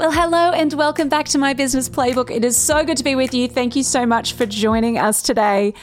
Well, hello and welcome back to my business playbook. It is so good to be with you. Thank you so much for joining us today.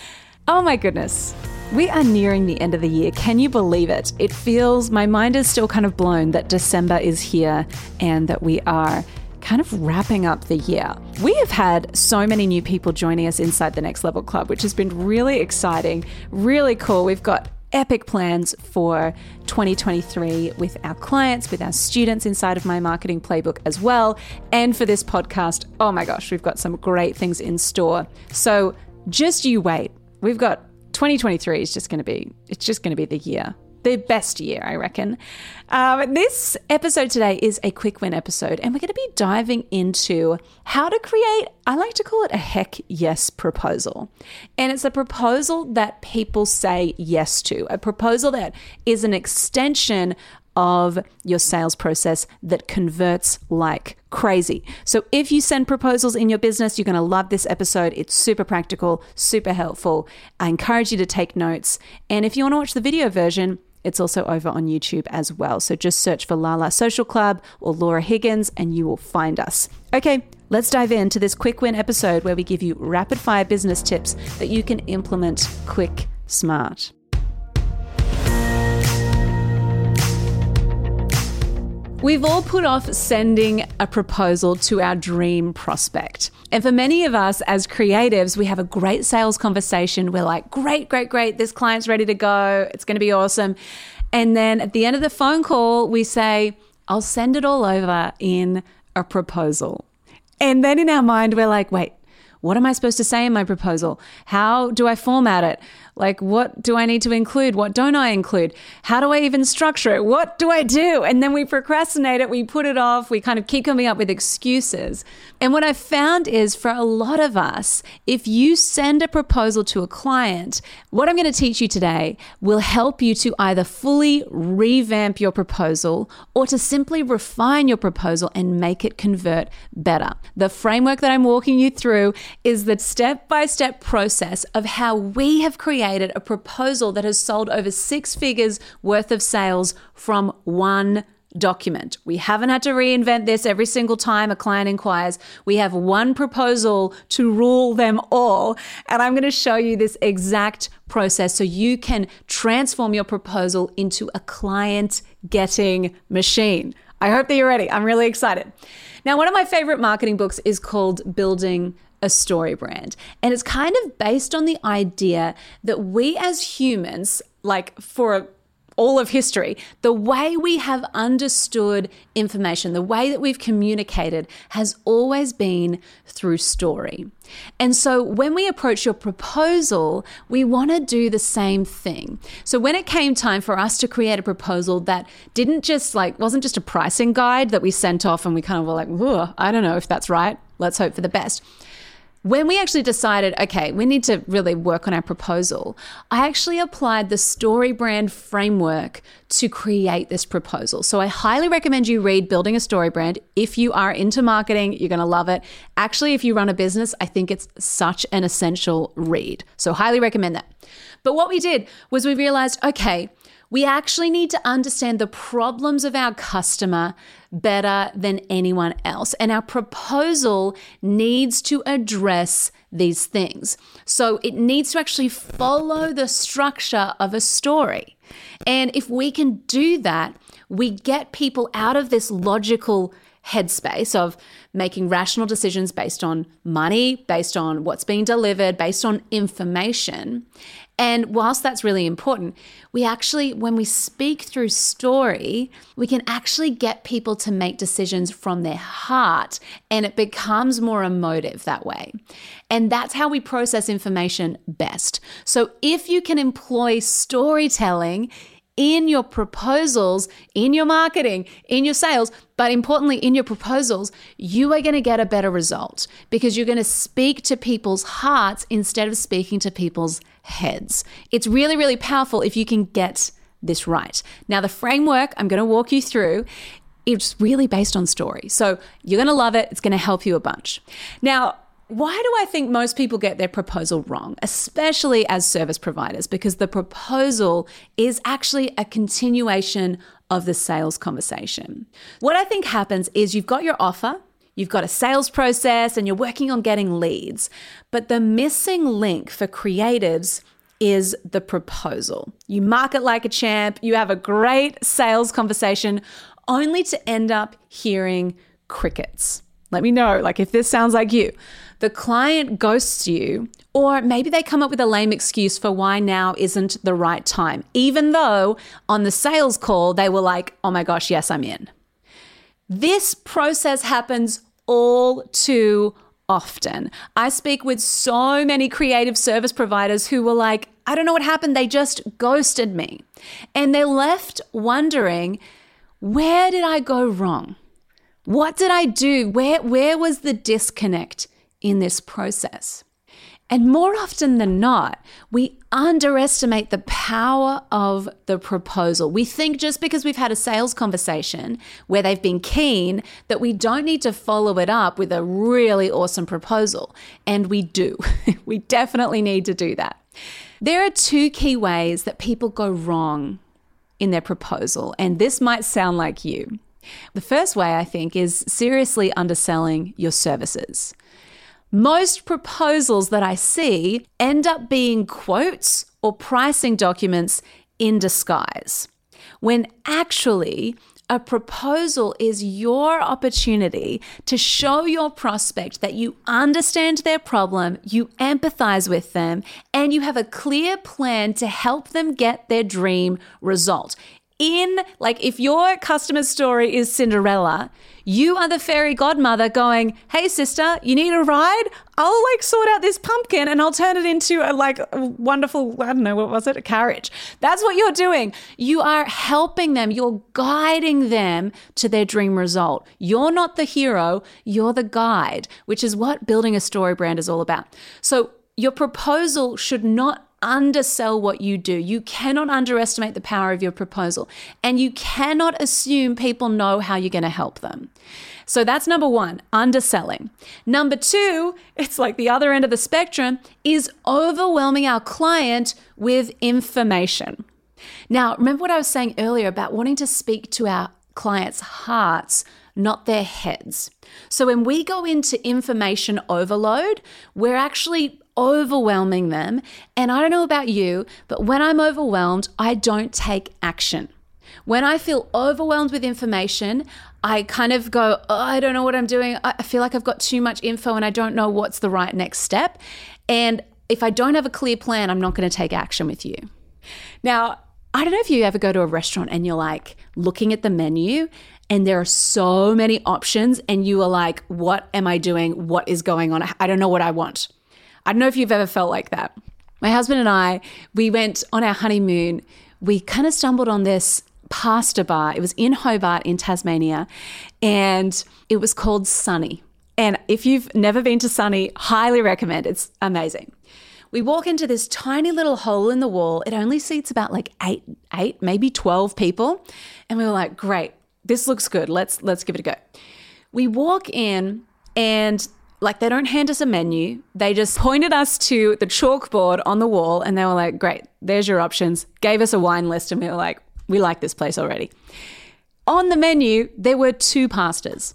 Oh my goodness. We are nearing the end of the year. Can you believe it? It feels, my mind is still kind of blown that December is here and that we are kind of wrapping up the year. We have had so many new people joining us inside the Next Level Club, which has been really exciting, really cool. We've got epic plans for 2023 with our clients, with our students inside of my marketing playbook as well. And for this podcast, oh my gosh, we've got some great things in store. So just you wait. We've got 2023 is just going to be, it's just going to be the year the best year, I reckon. Um, this episode today is a quick win episode, and we're going to be diving into how to create, I like to call it a heck yes proposal. And it's a proposal that people say yes to, a proposal that is an extension of your sales process that converts like crazy. So, if you send proposals in your business, you're going to love this episode. It's super practical, super helpful. I encourage you to take notes. And if you want to watch the video version, it's also over on YouTube as well. So just search for Lala Social Club or Laura Higgins and you will find us. Okay, let's dive into this quick win episode where we give you rapid fire business tips that you can implement quick, smart. We've all put off sending a proposal to our dream prospect. And for many of us as creatives, we have a great sales conversation. We're like, great, great, great. This client's ready to go. It's going to be awesome. And then at the end of the phone call, we say, I'll send it all over in a proposal. And then in our mind, we're like, wait, what am I supposed to say in my proposal? How do I format it? Like, what do I need to include? What don't I include? How do I even structure it? What do I do? And then we procrastinate it, we put it off, we kind of keep coming up with excuses. And what I found is for a lot of us, if you send a proposal to a client, what I'm going to teach you today will help you to either fully revamp your proposal or to simply refine your proposal and make it convert better. The framework that I'm walking you through is the step by step process of how we have created a proposal that has sold over six figures worth of sales from one document. We haven't had to reinvent this every single time a client inquires. We have one proposal to rule them all. And I'm going to show you this exact process so you can transform your proposal into a client getting machine. I hope that you're ready. I'm really excited. Now, one of my favorite marketing books is called Building a story brand. And it's kind of based on the idea that we as humans, like for all of history, the way we have understood information, the way that we've communicated has always been through story. And so when we approach your proposal, we want to do the same thing. So when it came time for us to create a proposal that didn't just like, wasn't just a pricing guide that we sent off and we kind of were like, I don't know if that's right. Let's hope for the best when we actually decided, okay, we need to really work on our proposal, I actually applied the story brand framework to create this proposal. So I highly recommend you read Building a Story Brand. If you are into marketing, you're going to love it. Actually, if you run a business, I think it's such an essential read. So highly recommend that. But what we did was we realized, okay, we actually need to understand the problems of our customer better than anyone else. And our proposal needs to address these things. So it needs to actually follow the structure of a story. And if we can do that, we get people out of this logical headspace of making rational decisions based on money, based on what's being delivered, based on information. And whilst that's really important, we actually, when we speak through story, we can actually get people to make decisions from their heart and it becomes more emotive that way. And that's how we process information best. So if you can employ storytelling, in your proposals, in your marketing, in your sales, but importantly, in your proposals, you are going to get a better result because you're going to speak to people's hearts instead of speaking to people's heads. It's really, really powerful if you can get this right. Now, the framework I'm going to walk you through it's really based on story. So you're going to love it. It's going to help you a bunch. Now, why do I think most people get their proposal wrong, especially as service providers? Because the proposal is actually a continuation of the sales conversation. What I think happens is you've got your offer, you've got a sales process, and you're working on getting leads. But the missing link for creatives is the proposal. You market like a champ, you have a great sales conversation, only to end up hearing crickets. Let me know, like if this sounds like you. The client ghosts you, or maybe they come up with a lame excuse for why now isn't the right time, even though on the sales call they were like, oh my gosh, yes, I'm in. This process happens all too often. I speak with so many creative service providers who were like, I don't know what happened. They just ghosted me. And they're left wondering, where did I go wrong? What did I do? Where, where was the disconnect in this process? And more often than not, we underestimate the power of the proposal. We think just because we've had a sales conversation where they've been keen that we don't need to follow it up with a really awesome proposal. And we do. we definitely need to do that. There are two key ways that people go wrong in their proposal. And this might sound like you. The first way, I think, is seriously underselling your services. Most proposals that I see end up being quotes or pricing documents in disguise, when actually a proposal is your opportunity to show your prospect that you understand their problem, you empathize with them, and you have a clear plan to help them get their dream result in like if your customer story is Cinderella, you are the fairy godmother going, "Hey sister, you need a ride? I'll like sort out this pumpkin and I'll turn it into a like a wonderful, I don't know, what was it? A carriage." That's what you're doing. You are helping them, you're guiding them to their dream result. You're not the hero, you're the guide, which is what building a story brand is all about. So, your proposal should not undersell what you do. You cannot underestimate the power of your proposal. And you cannot assume people know how you're going to help them. So that's number one, underselling. Number two, it's like the other end of the spectrum, is overwhelming our client with information. Now, remember what I was saying earlier about wanting to speak to our clients' hearts, not their heads. So when we go into information overload, we're actually overwhelming them. And I don't know about you, but when I'm overwhelmed, I don't take action. When I feel overwhelmed with information, I kind of go, oh, I don't know what I'm doing. I feel like I've got too much info and I don't know what's the right next step. And if I don't have a clear plan, I'm not going to take action with you. Now, I don't know if you ever go to a restaurant and you're like looking at the menu and there are so many options and you are like, what am I doing? What is going on? I don't know what I want. I don't know if you've ever felt like that. My husband and I, we went on our honeymoon. We kind of stumbled on this pasta bar. It was in Hobart in Tasmania and it was called Sonny. And if you've never been to Sonny, highly recommend. It's amazing. We walk into this tiny little hole in the wall. It only seats about like 8 8 maybe 12 people. And we were like, "Great. This looks good. Let's let's give it a go." We walk in and like they don't hand us a menu. They just pointed us to the chalkboard on the wall and they were like, great, there's your options. Gave us a wine list and we were like, we like this place already. On the menu, there were two pastas.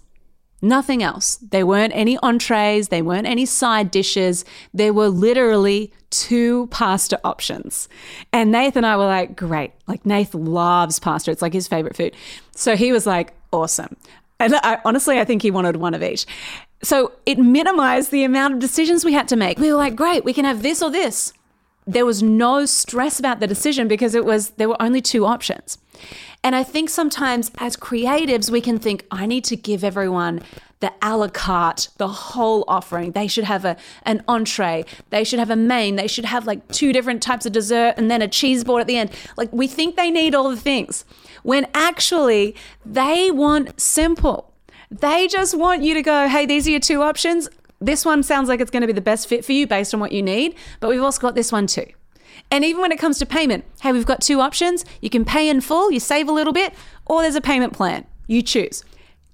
Nothing else. There weren't any entrees, there weren't any side dishes. There were literally two pasta options. And Nathan and I were like, great. Like, Nathan loves pasta. It's like his favorite food. So he was like, awesome. And I, honestly, I think he wanted one of each. So it minimized the amount of decisions we had to make. We were like, great, we can have this or this. There was no stress about the decision because it was there were only two options. And I think sometimes as creatives we can think I need to give everyone the a la carte, the whole offering. They should have a an entree. They should have a main. They should have like two different types of dessert and then a cheese board at the end. Like we think they need all the things when actually they want simple. They just want you to go, hey, these are your two options. This one sounds like it's going to be the best fit for you based on what you need, but we've also got this one too. And even when it comes to payment, hey, we've got two options. You can pay in full, you save a little bit, or there's a payment plan. You choose.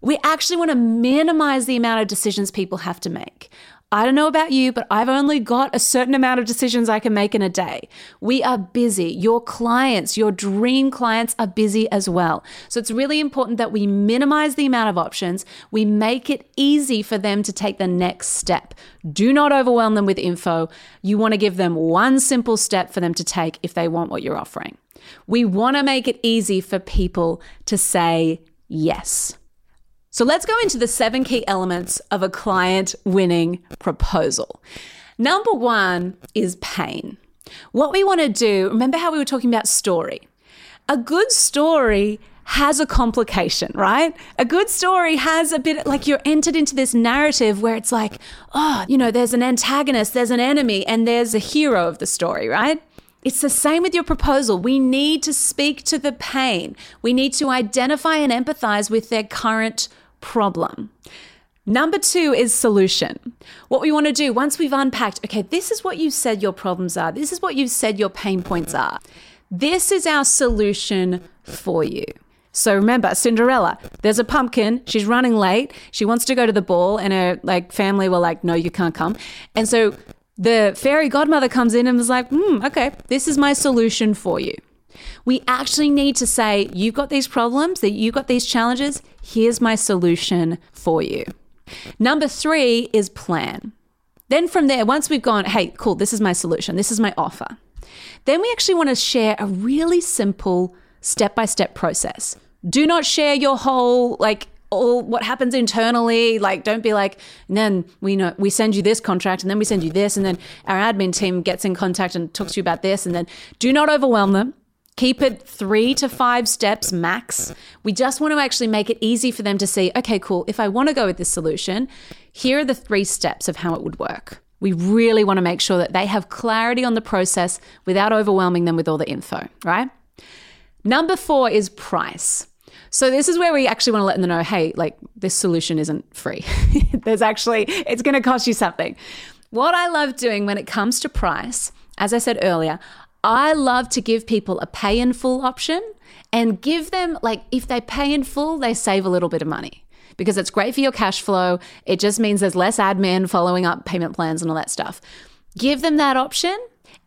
We actually want to minimize the amount of decisions people have to make. I don't know about you, but I've only got a certain amount of decisions I can make in a day. We are busy. Your clients, your dream clients are busy as well. So it's really important that we minimize the amount of options. We make it easy for them to take the next step. Do not overwhelm them with info. You want to give them one simple step for them to take if they want what you're offering. We want to make it easy for people to say yes. So let's go into the seven key elements of a client winning proposal. Number one is pain. What we want to do, remember how we were talking about story? A good story has a complication, right? A good story has a bit like you're entered into this narrative where it's like, oh, you know, there's an antagonist, there's an enemy, and there's a hero of the story, right? It's the same with your proposal. We need to speak to the pain. We need to identify and empathize with their current problem. Number two is solution. What we want to do once we've unpacked, okay, this is what you said your problems are, this is what you've said your pain points are. This is our solution for you. So remember, Cinderella, there's a pumpkin, she's running late, she wants to go to the ball, and her like family were like, No, you can't come. And so the fairy godmother comes in and was like, hmm, okay, this is my solution for you. We actually need to say, you've got these problems, that you've got these challenges. Here's my solution for you. Number three is plan. Then from there, once we've gone, hey, cool, this is my solution, this is my offer, then we actually want to share a really simple step by step process. Do not share your whole, like, all what happens internally. Like, don't be like, and then we know we send you this contract, and then we send you this, and then our admin team gets in contact and talks to you about this, and then do not overwhelm them. Keep it three to five steps max. We just want to actually make it easy for them to see, okay, cool. If I want to go with this solution, here are the three steps of how it would work. We really want to make sure that they have clarity on the process without overwhelming them with all the info, right? Number four is price. So this is where we actually want to let them know, hey, like this solution isn't free. There's actually, it's going to cost you something. What I love doing when it comes to price, as I said earlier, I love to give people a pay in full option and give them, like, if they pay in full, they save a little bit of money because it's great for your cash flow. It just means there's less admin following up payment plans and all that stuff. Give them that option.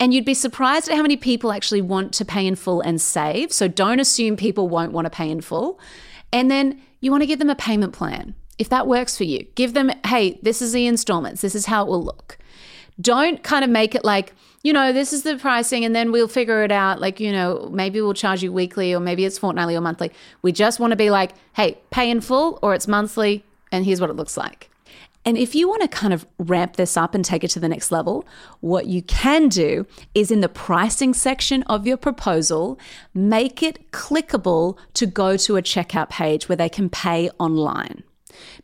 And you'd be surprised at how many people actually want to pay in full and save. So don't assume people won't want to pay in full. And then you want to give them a payment plan. If that works for you, give them, hey, this is the installments, this is how it will look. Don't kind of make it like, you know, this is the pricing and then we'll figure it out. Like, you know, maybe we'll charge you weekly or maybe it's fortnightly or monthly. We just want to be like, hey, pay in full or it's monthly and here's what it looks like. And if you want to kind of ramp this up and take it to the next level, what you can do is in the pricing section of your proposal, make it clickable to go to a checkout page where they can pay online.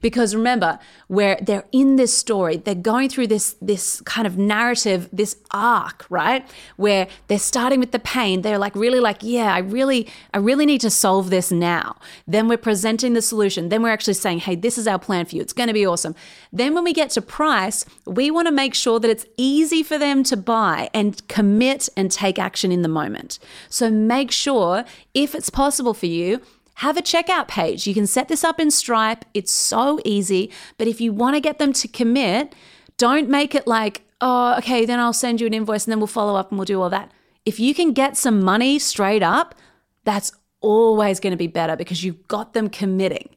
Because remember, where they're in this story, they're going through this this kind of narrative, this arc, right? Where they're starting with the pain. They're like really like, yeah, I really I really need to solve this now. Then we're presenting the solution. Then we're actually saying, "Hey, this is our plan for you. It's going to be awesome." Then when we get to price, we want to make sure that it's easy for them to buy and commit and take action in the moment. So make sure if it's possible for you, have a checkout page. You can set this up in Stripe. It's so easy. But if you want to get them to commit, don't make it like, oh, okay, then I'll send you an invoice and then we'll follow up and we'll do all that. If you can get some money straight up, that's always going to be better because you've got them committing.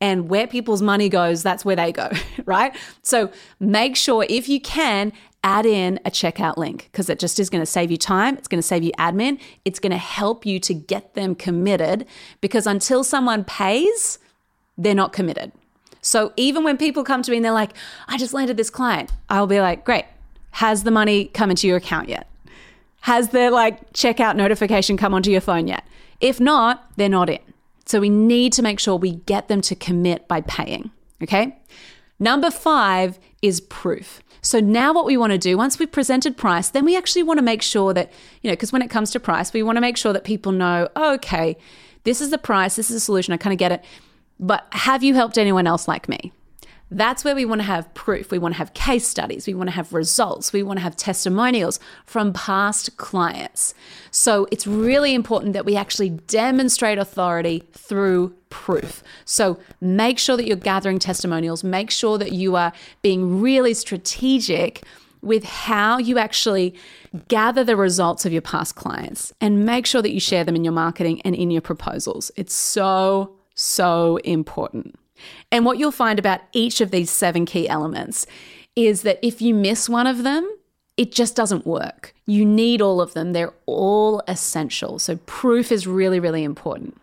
And where people's money goes, that's where they go, right? So make sure if you can, add in a checkout link because it just is going to save you time. It's going to save you admin. It's going to help you to get them committed because until someone pays, they're not committed. So even when people come to me and they're like, I just landed this client, I'll be like, great. Has the money come into your account yet? Has the like checkout notification come onto your phone yet? If not, they're not in. So we need to make sure we get them to commit by paying. Okay. Number five is proof. So now what we want to do once we've presented price, then we actually want to make sure that, you know, because when it comes to price, we want to make sure that people know, oh, okay, this is the price, this is the solution, I kind of get it. But have you helped anyone else like me? That's where we want to have proof. We want to have case studies. We want to have results. We want to have testimonials from past clients. So it's really important that we actually demonstrate authority through proof. So make sure that you're gathering testimonials. Make sure that you are being really strategic with how you actually gather the results of your past clients and make sure that you share them in your marketing and in your proposals. It's so, so important. And what you'll find about each of these seven key elements is that if you miss one of them, it just doesn't work. You need all of them, they're all essential. So, proof is really, really important.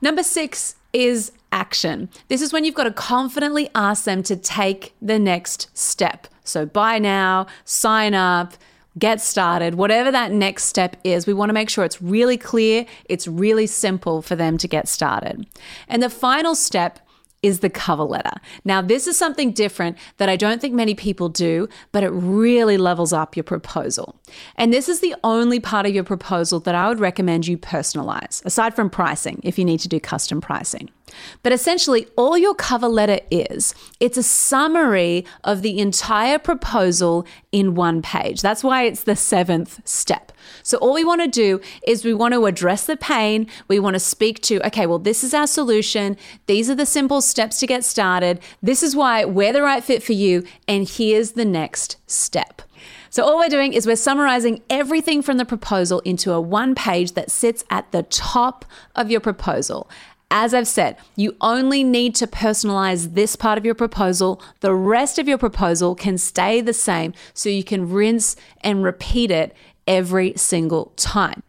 Number six is action. This is when you've got to confidently ask them to take the next step. So, buy now, sign up, get started, whatever that next step is, we want to make sure it's really clear, it's really simple for them to get started. And the final step is the cover letter. Now, this is something different that I don't think many people do, but it really levels up your proposal. And this is the only part of your proposal that I would recommend you personalize, aside from pricing, if you need to do custom pricing. But essentially, all your cover letter is it's a summary of the entire proposal in one page. That's why it's the seventh step. So, all we want to do is we want to address the pain. We want to speak to, okay, well, this is our solution. These are the simple steps to get started. This is why we're the right fit for you. And here's the next step. So, all we're doing is we're summarizing everything from the proposal into a one page that sits at the top of your proposal. As I've said, you only need to personalize this part of your proposal. The rest of your proposal can stay the same so you can rinse and repeat it every single time.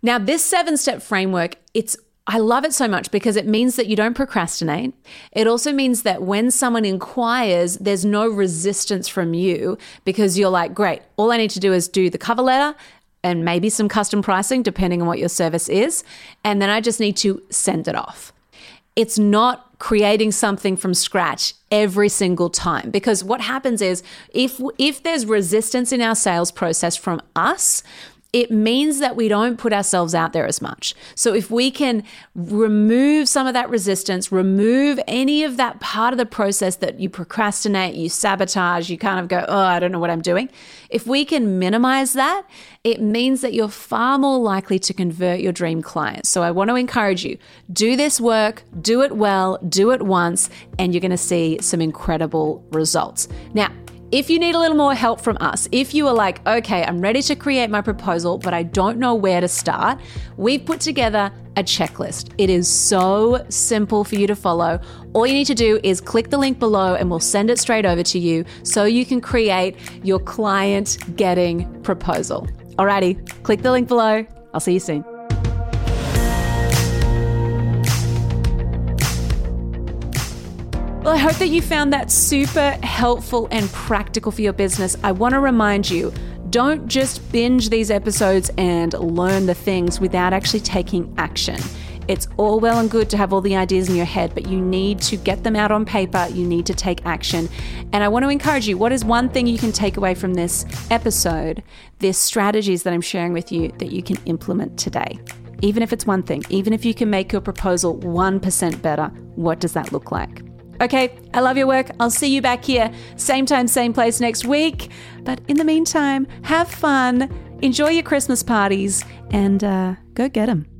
Now, this seven step framework, it's I love it so much because it means that you don't procrastinate. It also means that when someone inquires, there's no resistance from you because you're like, great, all I need to do is do the cover letter and maybe some custom pricing, depending on what your service is. And then I just need to send it off. It's not creating something from scratch every single time because what happens is if if there's resistance in our sales process from us it means that we don't put ourselves out there as much. So if we can remove some of that resistance, remove any of that part of the process that you procrastinate, you sabotage, you kind of go, oh, I don't know what I'm doing. If we can minimize that, it means that you're far more likely to convert your dream clients. So I want to encourage you do this work, do it well, do it once, and you're going to see some incredible results. Now, if you need a little more help from us, if you are like, okay, I'm ready to create my proposal, but I don't know where to start, we've put together a checklist. It is so simple for you to follow. All you need to do is click the link below and we'll send it straight over to you so you can create your client getting proposal. Alrighty, click the link below. I'll see you soon. Well, I hope that you found that super helpful and practical for your business. I want to remind you don't just binge these episodes and learn the things without actually taking action. It's all well and good to have all the ideas in your head, but you need to get them out on paper. You need to take action. And I want to encourage you what is one thing you can take away from this episode, this strategies that I'm sharing with you that you can implement today? Even if it's one thing, even if you can make your proposal 1% better, what does that look like? Okay, I love your work. I'll see you back here, same time, same place next week. But in the meantime, have fun, enjoy your Christmas parties, and uh, go get them.